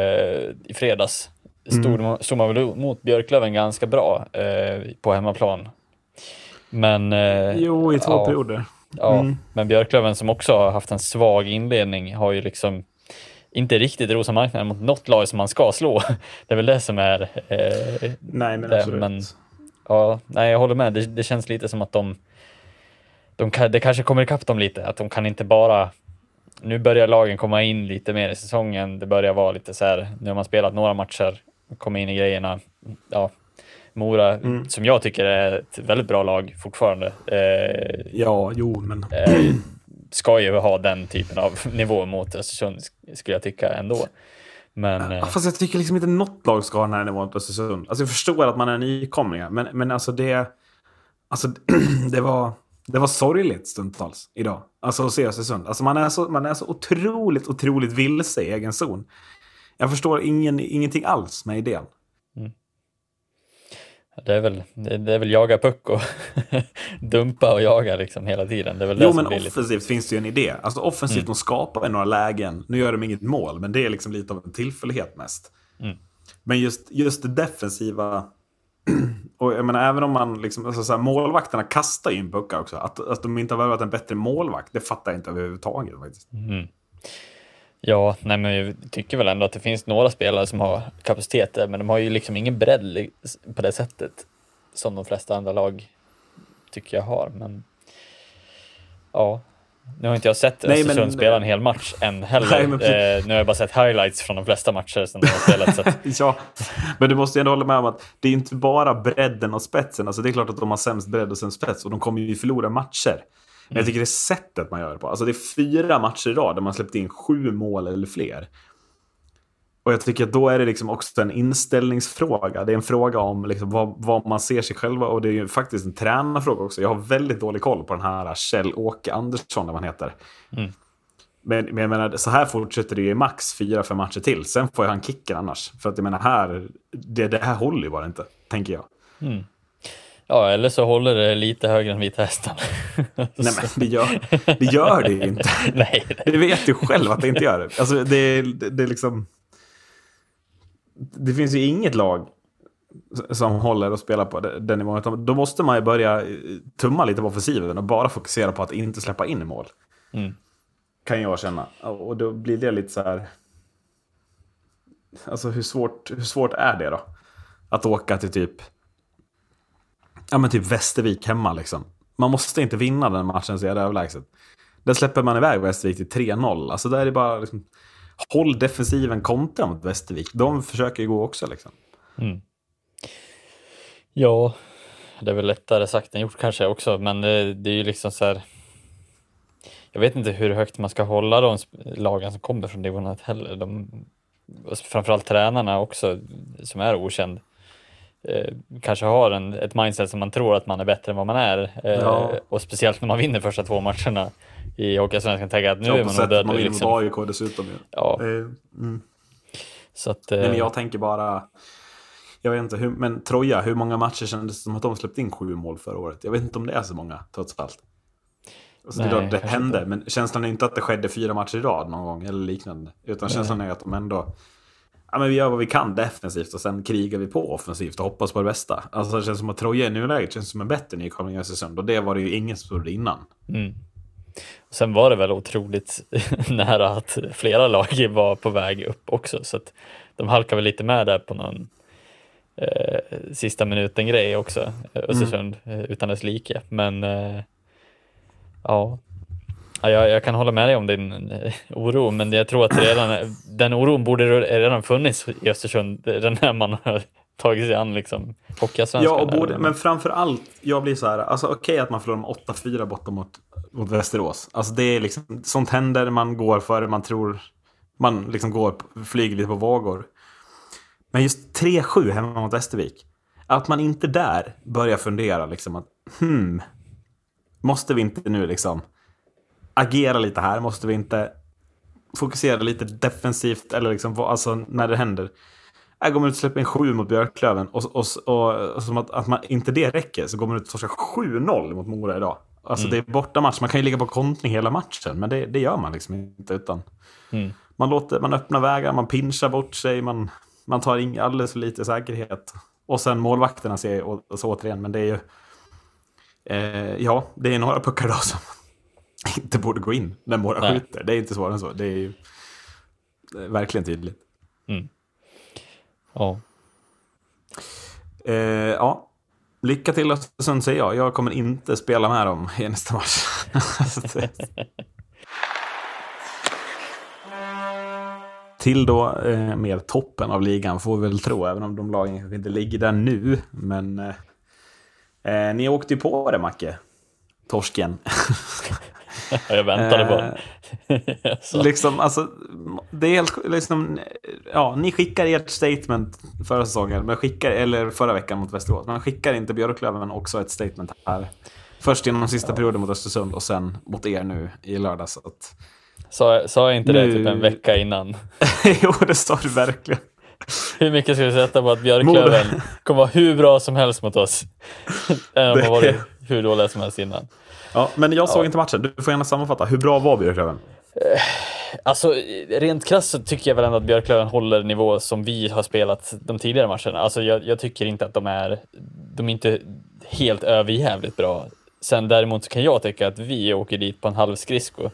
i fredags. Stod, mm. stod man väl emot Björklöven ganska bra eh, på hemmaplan. Men... Eh, jo, i två ja, perioder. Ja, mm. men Björklöven som också har haft en svag inledning har ju liksom inte riktigt rosat marknaden mot något lag som man ska slå. Det är väl det som är... Eh, nej, men absolut. Men, ja, nej, jag håller med. Det, det känns lite som att de de det kanske kommer ikapp dem lite, att de kan inte bara... Nu börjar lagen komma in lite mer i säsongen. Det börjar vara lite så här, nu har man spelat några matcher, kommit in i grejerna. Ja, Mora, mm. som jag tycker är ett väldigt bra lag fortfarande. Eh, ja, jo, men... Eh, ska ju ha den typen av nivå mot Östersund, skulle jag tycka ändå. Men, eh... Fast jag tycker liksom inte något lag ska ha den här nivån mot Östersund. Alltså jag förstår att man är nykomling, men, men alltså det... Alltså det var det var sorgligt stundtals idag. Alltså att se Östersund. Alltså man är, så, man är så otroligt, otroligt vilse i egen zon. Jag förstår ingen, ingenting alls med idén. Det är väl, det är väl jaga puck och dumpa och jaga liksom hela tiden. Det är väl jo, men offensivt lite... finns det ju en idé. Alltså offensivt, mm. de skapar några lägen. Nu gör de inget mål, men det är liksom lite av en tillfällighet mest. Mm. Men just, just det defensiva och jag menar, även om man liksom, alltså så här, målvakterna kastar in puckar också. Att, att de inte har värvat en bättre målvakt, det fattar jag inte överhuvudtaget faktiskt. Mm. Ja, nej men jag tycker väl ändå att det finns några spelare som har kapacitet men de har ju liksom ingen bredd på det sättet som de flesta andra lag tycker jag har. Men ja, nu har inte jag sett Östersund spela en hel match än heller. Nej, men... eh, nu har jag bara sett highlights från de flesta matcher som de har spelat. Så att... ja, men du måste ju ändå hålla med om att det är inte bara bredden och spetsen. Alltså det är klart att de har sämst bredd och sämst spets och de kommer ju förlora matcher. Men jag tycker det är sättet man gör det på. Alltså det är fyra matcher i rad där man släppt in sju mål eller fler. Och jag tycker att då är det liksom också en inställningsfråga. Det är en fråga om liksom vad, vad, man ser sig själva och det är ju faktiskt en tränarfråga också. Jag har väldigt dålig koll på den här Kjell-Åke Andersson, vad han heter. Mm. Men, men jag menar, så här fortsätter det ju i max fyra, fem matcher till. Sen får han kicken annars. För att jag menar, här, det, det här håller ju bara inte, tänker jag. Mm. Ja, eller så håller det lite högre än Vita Hästen. Nej, men det gör det, gör det ju inte. nej, nej. Det vet du själv att det inte gör. det. Alltså, det, det, det liksom det finns ju inget lag som håller och spelar på den nivån. Då måste man ju börja tumma lite på offensiven och bara fokusera på att inte släppa in mål. Mm. Kan jag känna. Och då blir det lite så här... Alltså hur svårt, hur svårt är det då? Att åka till typ... Ja men typ Västervik hemma liksom. Man måste inte vinna den matchen så är det överlägset. Där släpper man iväg Västervik till 3-0. Alltså där är det bara liksom håll defensiven kontra mot Västervik. De försöker ju gå också liksom. Mm. Ja, det är väl lättare sagt än gjort kanske också, men det, det är ju liksom så här. Jag vet inte hur högt man ska hålla de lagen som kommer från division 1 heller. De, framförallt tränarna också, som är okänd. Eh, kanske har en, ett mindset som man tror att man är bättre än vad man är. Eh, ja. Och speciellt när man vinner första två matcherna i Hockeyallsvenskan tänka att nu ja, är man nog död. Man vinner liksom. mot AIK dessutom ju. Ja. Mm. Så att, Nej, men jag tänker bara... Jag vet inte, hur, men Troja, hur många matcher kändes det som att de släppte in sju mål förra året? Jag vet inte om det är så många, trots allt. Alltså, Nej, det, det hände, inte. men känslan är inte att det skedde fyra matcher i rad någon gång eller liknande. Utan Nej. känslan är att de ändå... Ja, men vi gör vad vi kan defensivt och sen krigar vi på offensivt och hoppas på det bästa. Alltså det känns som att Troja i nuläget känns som en bättre nykomling i Östersund och det var det ju ingen som trodde innan. Mm. Sen var det väl otroligt nära att flera lag var på väg upp också så att de halkade väl lite med där på någon eh, sista minuten grej också, Östersund, mm. utan dess like. Men eh, ja. Ja, jag, jag kan hålla med dig om din eh, oro, men jag tror att redan, den oron borde redan funnits i Östersund den här man har tagit sig an liksom, Hockeyallsvenskan. Ja, borde, men framför allt, jag blir så här, alltså okej att man förlorar med 8-4 borta mot, mot Västerås. Alltså det är liksom, sånt händer, man går före, man tror, man liksom går, flyger lite på vågor. Men just 3-7 hemma mot Västervik. Att man inte där börjar fundera liksom att, hmm, måste vi inte nu liksom agera lite här? Måste vi inte fokusera lite defensivt eller liksom, alltså när det händer? Jag går man ut och släpper in sju mot Björklöven och, och, och, och som att, att man, inte det räcker så går man ut och torskar 7-0 mot Mora idag. Alltså det är bortamatch, man kan ju ligga på kontring hela matchen, men det, det gör man liksom inte. Utan Mm. man, låter, man öppnar vägar, man pinchar bort sig, man, man tar in alldeles för lite säkerhet. Och sen målvakterna ser jag så återigen, men det är ju... Eh, ja, det är några puckar då som inte borde gå in när Mora Nej. skjuter. Det är inte svårare än så. Det är ju det är verkligen tydligt. Ja. Eh, ja, lycka till Östersund säger jag. Jag kommer inte spela med dem i nästa match. Till då eh, mer toppen av ligan får vi väl tro, även om de lagen kanske inte ligger där nu. Men eh, eh, ni åkte ju på det, Macke. Torsken. Jag väntade den. Så. liksom, alltså, det är helt, liksom, ja, ni skickar ert statement förra säsongen, men skickar, eller förra veckan mot Västerås. Men skickar inte Björklöven också ett statement här? Först genom sista perioden mot Östersund och sen mot er nu i lördags. Sa, sa jag inte det Nu- typ en vecka innan? jo, det sa du verkligen. Hur mycket ska vi sätta på att Björklöven kommer vara hur bra som helst mot oss? Än de har varit hur dåliga som helst innan. Ja, men jag såg Ja. inte matchen. Du får gärna sammanfatta. Hur bra var Björklöven? Alltså rent krasst så tycker jag väl ändå att Björklöven håller nivå som vi har spelat de tidigare matcherna. Alltså jag, jag tycker inte att de är, de är inte helt överjävligt bra. Sen däremot så kan jag tycka att vi åker dit på en halv skridsko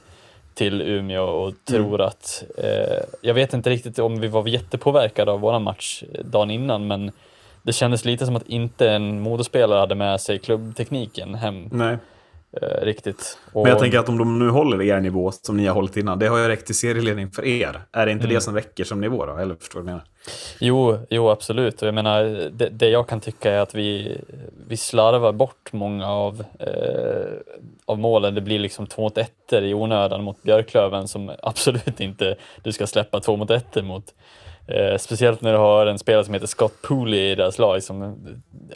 till Umeå och tror att, eh, jag vet inte riktigt om vi var jättepåverkade av våran match dagen innan men det kändes lite som att inte en modospelare hade med sig klubbtekniken hem Nej. Eh, riktigt. Och, Men jag tänker att om de nu håller er nivå som ni har hållit innan, det har ju räckt till serieledning för er. Är det inte Mm. det som räcker som nivå då? Eller förstår du vad jag menar? Jo, jo absolut. Och jag menar, det, det jag kan tycka är att vi, vi slarvar bort många av, eh, av målen. Det blir liksom två mot ettor i onödan mot Björklöven som absolut inte du ska släppa två mot ettor mot. Eh, speciellt när du har en spelare som heter Scott Pooley i deras lag som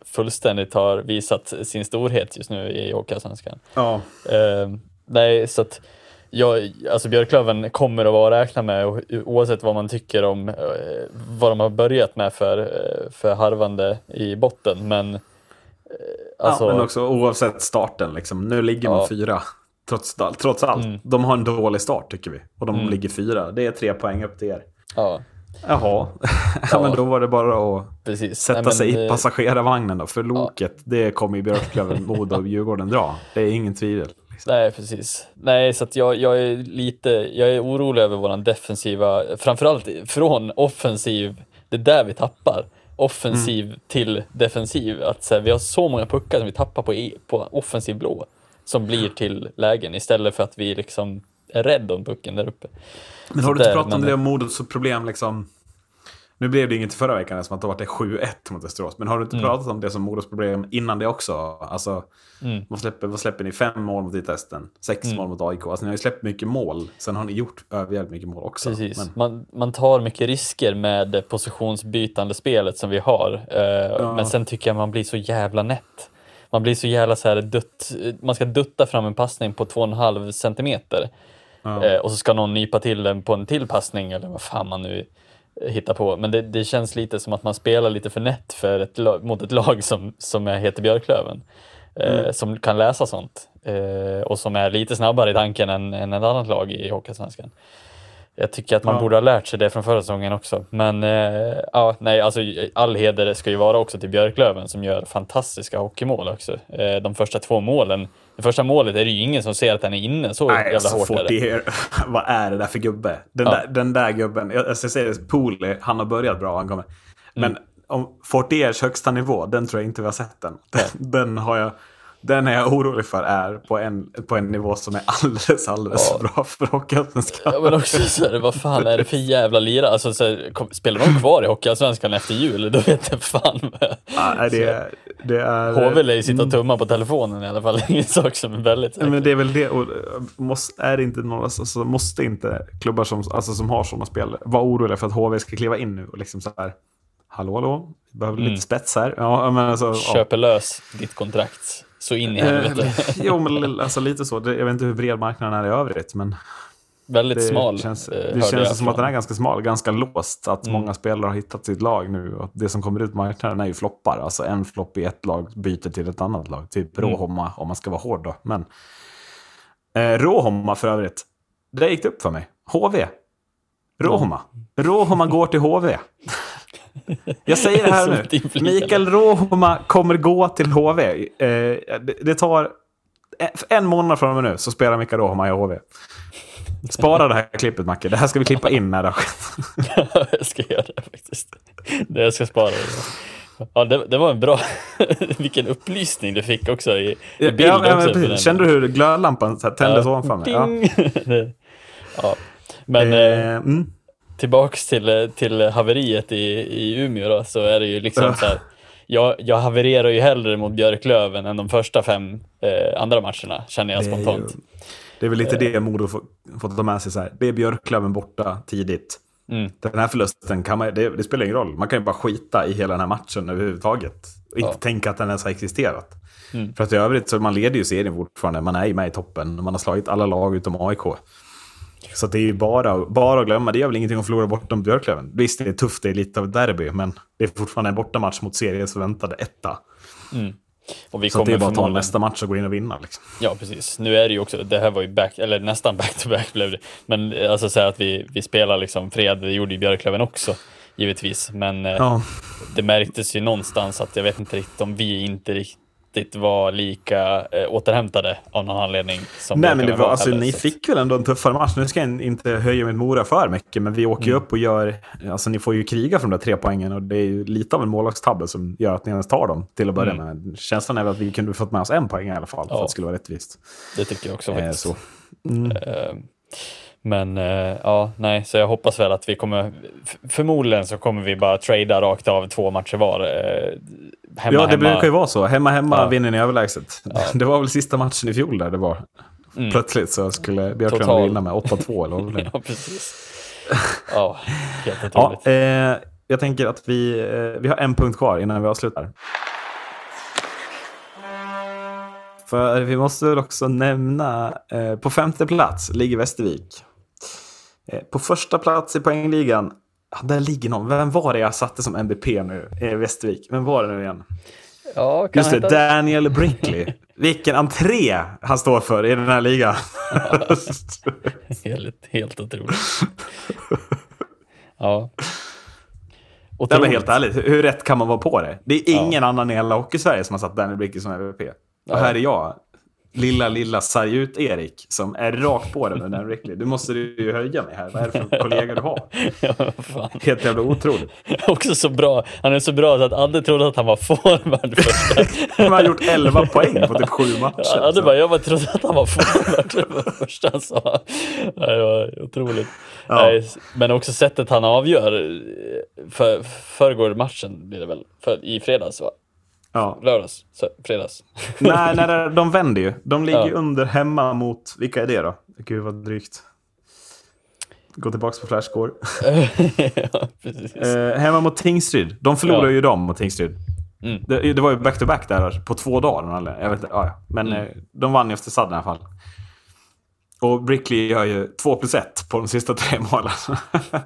fullständigt har visat sin storhet just nu i Hockeyallsvenskan. Ja. Eh, nej, så att jag, alltså Björklöven kommer att vara att räkna med oavsett vad man tycker om eh, vad de har börjat med för, eh, för harvande i botten. Men, eh, alltså, ja, men också oavsett starten. Liksom. Nu ligger man Ja. fyra. Trots, trots allt. Mm. De har en dålig start tycker vi. Och de Mm. ligger fyra. Det är tre poäng upp till er. ja, Jaha. ja. Ja. men då var det bara att precis. sätta Nej, sig i eh, passagerarvagnen då. För loket, det kommer ju Björklöven, Modo och Djurgården dra. Det är ingen tvivel. Liksom. Nej, precis. Nej, så jag, jag är lite, jag är orolig över våran defensiva, framförallt från offensiv, det är där vi tappar. Offensiv Mm. till defensiv. Att här, vi har så många puckar som vi tappar på, e- på offensiv blå som blir till lägen istället för att vi liksom är rädda om pucken där uppe. Men har du inte pratat om det Modos problem liksom? Nu blev det inget förra veckan som att det var 7-1 mot Västerås. Men har du inte pratat om det som Modos problem innan det också? Alltså, Mm. vad, släpper, vad släpper ni? Fem mål mot IT-testen, sex Mm. mål mot AIK. Alltså ni har ju släppt mycket mål. Sen har ni gjort överjävligt mycket mål också. Precis. Men, Man, man tar mycket risker med det positionsbytande spelet som vi har. Eh, Men sen tycker jag man blir så jävla nätt. Man blir så jävla så här dutt, man ska dutta fram en passning på 2,5 centimeter. Ja. Eh, och så ska någon nypa till den på en till passning eller vad fan man nu hittar på. Men det, det känns lite som att man spelar lite för nätt för ett, lag- mot ett lag som, som heter Björklöven. Eh, Som kan läsa sånt. Eh, och som är lite snabbare i tanken än, än ett annat lag i Hockeysvenskan. Jag tycker att man Ja. borde ha lärt sig det från förra säsongen också. Men eh, ja, nej, alltså all heder ska ju vara också till Björklöven som gör fantastiska hockeymål också. Eh, de första två målen, det första målet är det ju ingen som ser att den är inne, så Nej, jävla alltså hårt är det. Fortier, vad är det där för gubbe? Den, Ja. där, den där gubben, jag, jag säga det, Pooley, han har börjat bra, han kommer. Men Mm. om Fortiers högsta nivå, den tror jag inte vi har sett än. Den, den har jag Den är jag orolig för är på en, på en nivå som är alldeles, alldeles Ja. bra för Hockeyallsvenskan. Ja, men också så här, vad fan är det för jävla lira? Alltså, så här, kom, spelar de kvar i Hockeyallsvenskan efter jul? Då vet jag fan. Ja, det, det är... HV lär ju sitta och tumma på telefonen i alla fall. Det är en sak som är väldigt Ja, Men säker. det är väl det. Och, eh, måste, är det inte några, alltså, måste inte klubbar som, alltså, som har sådana spel vara oroliga för att HV ska kliva in nu och liksom så här. Hallå, hallå, vi behöver Mm. lite spets här. Ja, men alltså, ja. Köper lös ditt kontrakt. Så in i helvete. Eh, jo, men alltså lite så. Jag vet inte hur bred marknaden är i övrigt, men väldigt det smal. känns, eh, det känns som att den är ganska smal, ganska låst. Att Mm. många spelare har hittat sitt lag nu. Och det som kommer ut på marknaden är ju floppar. Alltså en flopp i ett lag byter till ett annat lag. Typ Mm. Råhomma, om man ska vara hård då. Men eh, Råhomma för övrigt, det gick det upp för mig. HV. Råhomma. Råhomma går till HV. Jag säger det här nu. Mikael Råhomma kommer gå till HV. Eh, det, det tar en, månad från och med nu så spelar Mikael Råhomma i HV. Spara det här klippet Macke. Det här ska vi klippa in när det har skett. jag ska göra det faktiskt. Det jag ska spara. Ja, det, det var en bra... Vilken upplysning du fick också i, i bild. Ja, ja, också. Kände du hur glödlampan så här tändes Ja, ovanför mig? Ja. Det- ja. Men eh, Eh, mm. Tillbaks till, till haveriet i, i Umeå då, så är det ju liksom så här. Jag, jag havererar ju hellre mot Björklöven än de första fem eh, andra matcherna, känner jag Det är ju- spontant. Det är väl Eh. lite det Modo får ta med sig. Så här. Det är Björklöven borta tidigt. Mm. Den här förlusten, kan man, det, det spelar ingen roll. Man kan ju bara skita i hela den här matchen överhuvudtaget. Och inte Ja. tänka att den ens har existerat. Mm. För att i övrigt så man leder ju serien fortfarande. Man är ju med i toppen. Man har slagit alla lag utom AIK. Så det är ju bara, bara att glömma. Det gör väl ingenting att förlora bortom Björklöven. Visst, det är tufft, det är lite av ett derby. Men det är fortfarande en bortamatch mot seriens förväntade etta. Och vi Så det är bara att ta nästa match och gå in och vinna. Liksom. Ja, precis. Nu är det ju också, det här var ju back, eller nästan back to back blev det. Men alltså så här att vi, vi spelar liksom fred, det gjorde ju Björklöven också, givetvis. Men eh, Ja. det märktes ju någonstans att jag vet inte riktigt om vi inte riktigt var lika eh, återhämtade av någon anledning som Nej, men det var, alltså, ni fick väl ändå en tuffare match. Nu ska jag inte höja mitt Mora för mycket, men vi åker ju Mm. upp och gör... Alltså ni får ju kriga för de där tre poängen och det är ju lite av en målvaktstabbe som gör att ni ens tar dem till att börja Mm. med. Känslan är väl att vi kunde fått med oss en poäng i alla fall, för Ja. att det skulle vara rättvist. Det tycker jag också Eh, faktiskt. så. Eh, Men eh, ja, nej, så jag hoppas väl att vi kommer, förmodligen så kommer vi bara trada rakt av två matcher var. Eh, Hemma, ja, det hemma. brukar ju vara så. Hemma, hemma Ja. vinner ni överlägset. Det var väl sista matchen i fjol där det var. Mm. Plötsligt så skulle Björklund vinna med 8-2 eller vad det. Ja, precis. Ja, helt Ja, otroligt. eh, jag tänker att vi, eh, vi har en punkt kvar innan vi avslutar. För vi måste väl också nämna, eh, på femte plats ligger Västervik. Eh, på första plats i poängligan, ja, där ligger någon. Vem var det jag satte som MVP nu i Västervik? Vem var det nu igen? Ja, Just det, Daniel Brickley. Vilken entré han står för i den här ligan. Helt, helt otroligt. Ja. Nej, men Otroligt. helt ärligt, hur rätt kan man vara på det? Det är ingen annan i hela Hockey-Sverige som har satt Daniel Brickley som MVP. Och här är jag, lilla, lilla sargut-Erik, som är rakt på det med Daniel Brickley. Du måste ju höja mig här. Vad är det för kollega du har? Ja. Helt jävla otroligt. Också så bra. Han är så bra så att Adde trodde att han var forward första. Han har gjort 11 poäng på typ sju matcher. Ja, Adde bara, jag bara trodde att han var forward. Första han sa. Det var otroligt. Ja. Men också sättet han avgör. eh, För, förrgår matchen blir det väl? För, I fredags va? Ja. Lördags? Fredags? Nej, nej, nej, de vänder ju. De ligger Ja. under hemma mot, vilka är det då? Gud vad drygt. Gå tillbaka på flashscore. ja. Eh, hemma mot Tingsryd. De förlorade Ja. ju dem mot Tingsryd. Mm. Det, det var ju back-to-back där på två dagar. eller? Jag vet ja. Men Mm. eh, de vann ju efter sadden i alla fall. Och Brickley gör ju 2 plus 1 på de sista tre målen.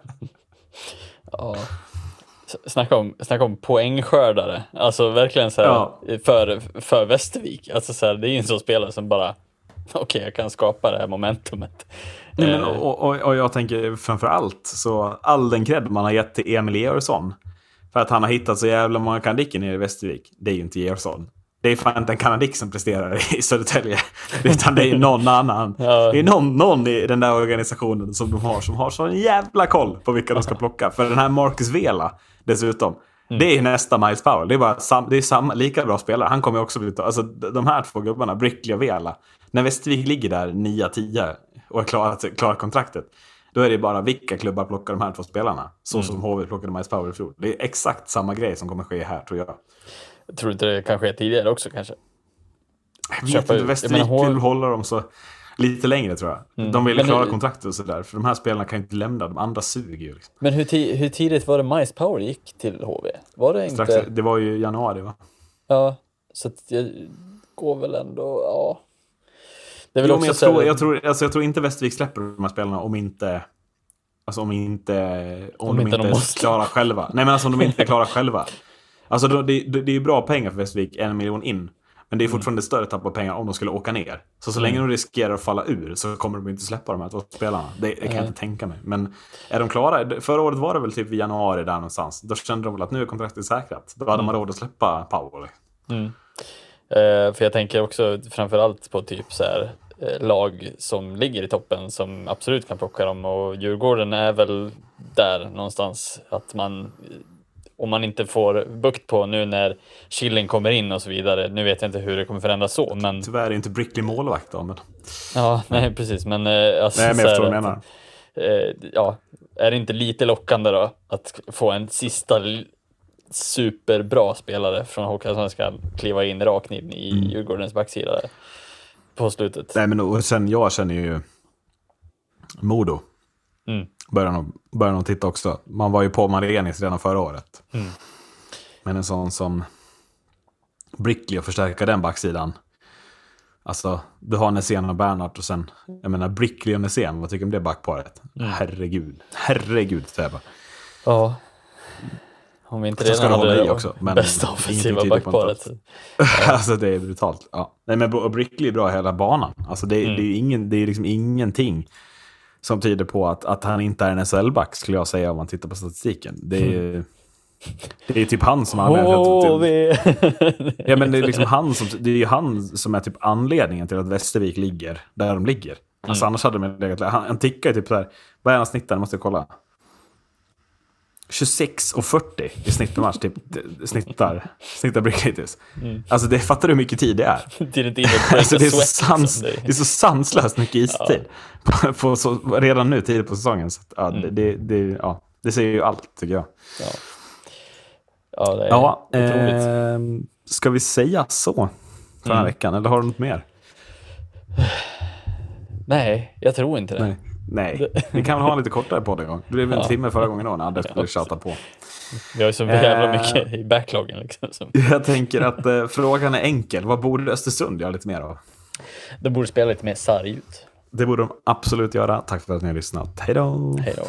Ja. Snacka om, snacka om poängskördare. Alltså verkligen så här Ja. för, för Västervik. Alltså så här, det är ju en sån spelare som bara, okej jag kan skapa det här momentumet. Nej, men, Eh, och, och, och jag tänker framför allt så all den cred man har gett till Emil Georgsson. För att han har hittat så jävla många kanadicker nere i Västervik. Det är ju inte Georgsson. Det är fan inte en kanadick som presterar i Södertälje. Utan det är någon annan. Ja. Det är någon, någon i den där organisationen som de har som har sån jävla koll på vilka de ska plocka. För den här Marcus Vela dessutom. Det är nästa Miles Powell. Det är, bara sam, det är samma, lika bra spelare. Han kommer också bli... Alltså, de här två gubbarna, Brickley och Vela. När Västervik ligger där 9-10 och har klarat, klarat kontraktet. Då är det bara vilka klubbar plockar de här två spelarna. Så som HV plockade Miles Powell i fjol. Det är exakt samma grej som kommer ske här tror jag. Jag tror inte det kan ske tidigare också kanske. Jag vet Köpa inte, jag Västervik menar, vill hålla dem så lite längre tror jag. Mm. De vill Men klara nu- kontraktet och sådär. För de här spelarna kan ju inte lämna, de andra suger ju. Liksom. Men hur, ti- hur tidigt var det Miles Power gick till HV? Var det Strax, inte? Det var ju januari va? Ja, så att det går väl ändå, ja. Det är väl Jo, också jag, tror, jag, tror, alltså, jag tror inte Västervik släpper de här spelarna om inte... Alltså om inte... Om, Om de inte inte de måste. klarar själva. Nej men alltså om de inte klarar själva. Alltså det, det, det är ju bra pengar för Västervik, en miljon in. Men det är fortfarande ett större tapp av pengar om de skulle åka ner. Så så länge de riskerar att falla ur så kommer de inte släppa de här två spelarna. Det, det kan jag inte tänka mig. Men är de klara? Förra året var det väl typ i januari där någonstans. Då kände de väl att nu är kontraktet säkrat. Då hade man råd att släppa Powell. Eh, för jag tänker också framförallt på typ så här eh, lag som ligger i toppen som absolut kan plocka dem och Djurgården är väl där någonstans att man om man inte får bukt på nu när Killing kommer in och så vidare. Nu vet jag inte hur det kommer förändras så, men Tyvärr är inte Brickley målvakt då. Men... ja, nej precis, men eh, alltså, Nej men jag förstår vad du menar. eh, ja, är det inte lite lockande då att få en sista superbra spelare från Hockeyallsvenskan kliva in rakt in i Mm. Djurgårdens backsida där på slutet? Nej, men och sen jag känner ju Modo. Mm. Börjar nog, börjar nog titta också. Man var ju på Marenis redan förra året. Mm. Men en sån som Brickley och förstärka den backsidan. Alltså, du har Nässén och Bernhardt och sen, jag menar Brickley och Nässén, vad tycker du om det backparet? Mm. Herregud, herregud Täba. Ja. Om vi inte ska redan det hålla hade det också, men bästa offensiva backparet. alltså det är brutalt. Ja. Nej men Brickley är bra hela banan. Alltså det, Mm. det är ju ingen, det är liksom ingenting som tyder på att, att han inte är en SHL-back skulle jag säga om man tittar på statistiken. Det är, det är typ han som har HV! Ja men det är liksom han som, det är ju han som är typ anledningen till att Västervik ligger där de ligger. Alltså Mm. annars hade de legat, han, han tickar typ så här, vad är hans snitt där? måste jag kolla. 26 och 40 i snitt per match, typ, snittar, snittar Bricklaters. Mm. Alltså det fattar du hur mycket tid det är. Inte och breaka Alltså det, är så sweat, sans, liksom. det är så sanslöst mycket istid. På, på så, redan nu tidigt på säsongen. Så ja, Mm. det, det, det, ja, det säger ju allt tycker jag. Ja. ja, det är Ja, otroligt. eh, ska vi säga så för den här Mm. veckan? Eller har du något mer? Nej, jag tror inte det. Nej. Nej, vi kan väl ha en lite kortare podd en gång. Det blev en Ja. timme förra gången då när Anders skulle tjata på. Vi har ju så jävla Eh. mycket i backloggen. Liksom, som Jag tänker att eh, frågan är enkel. Vad borde Östersund göra lite mer av? de borde spela lite mer sarg ut. Det borde de absolut göra. Tack för att ni har lyssnat. Hej då! Hej då.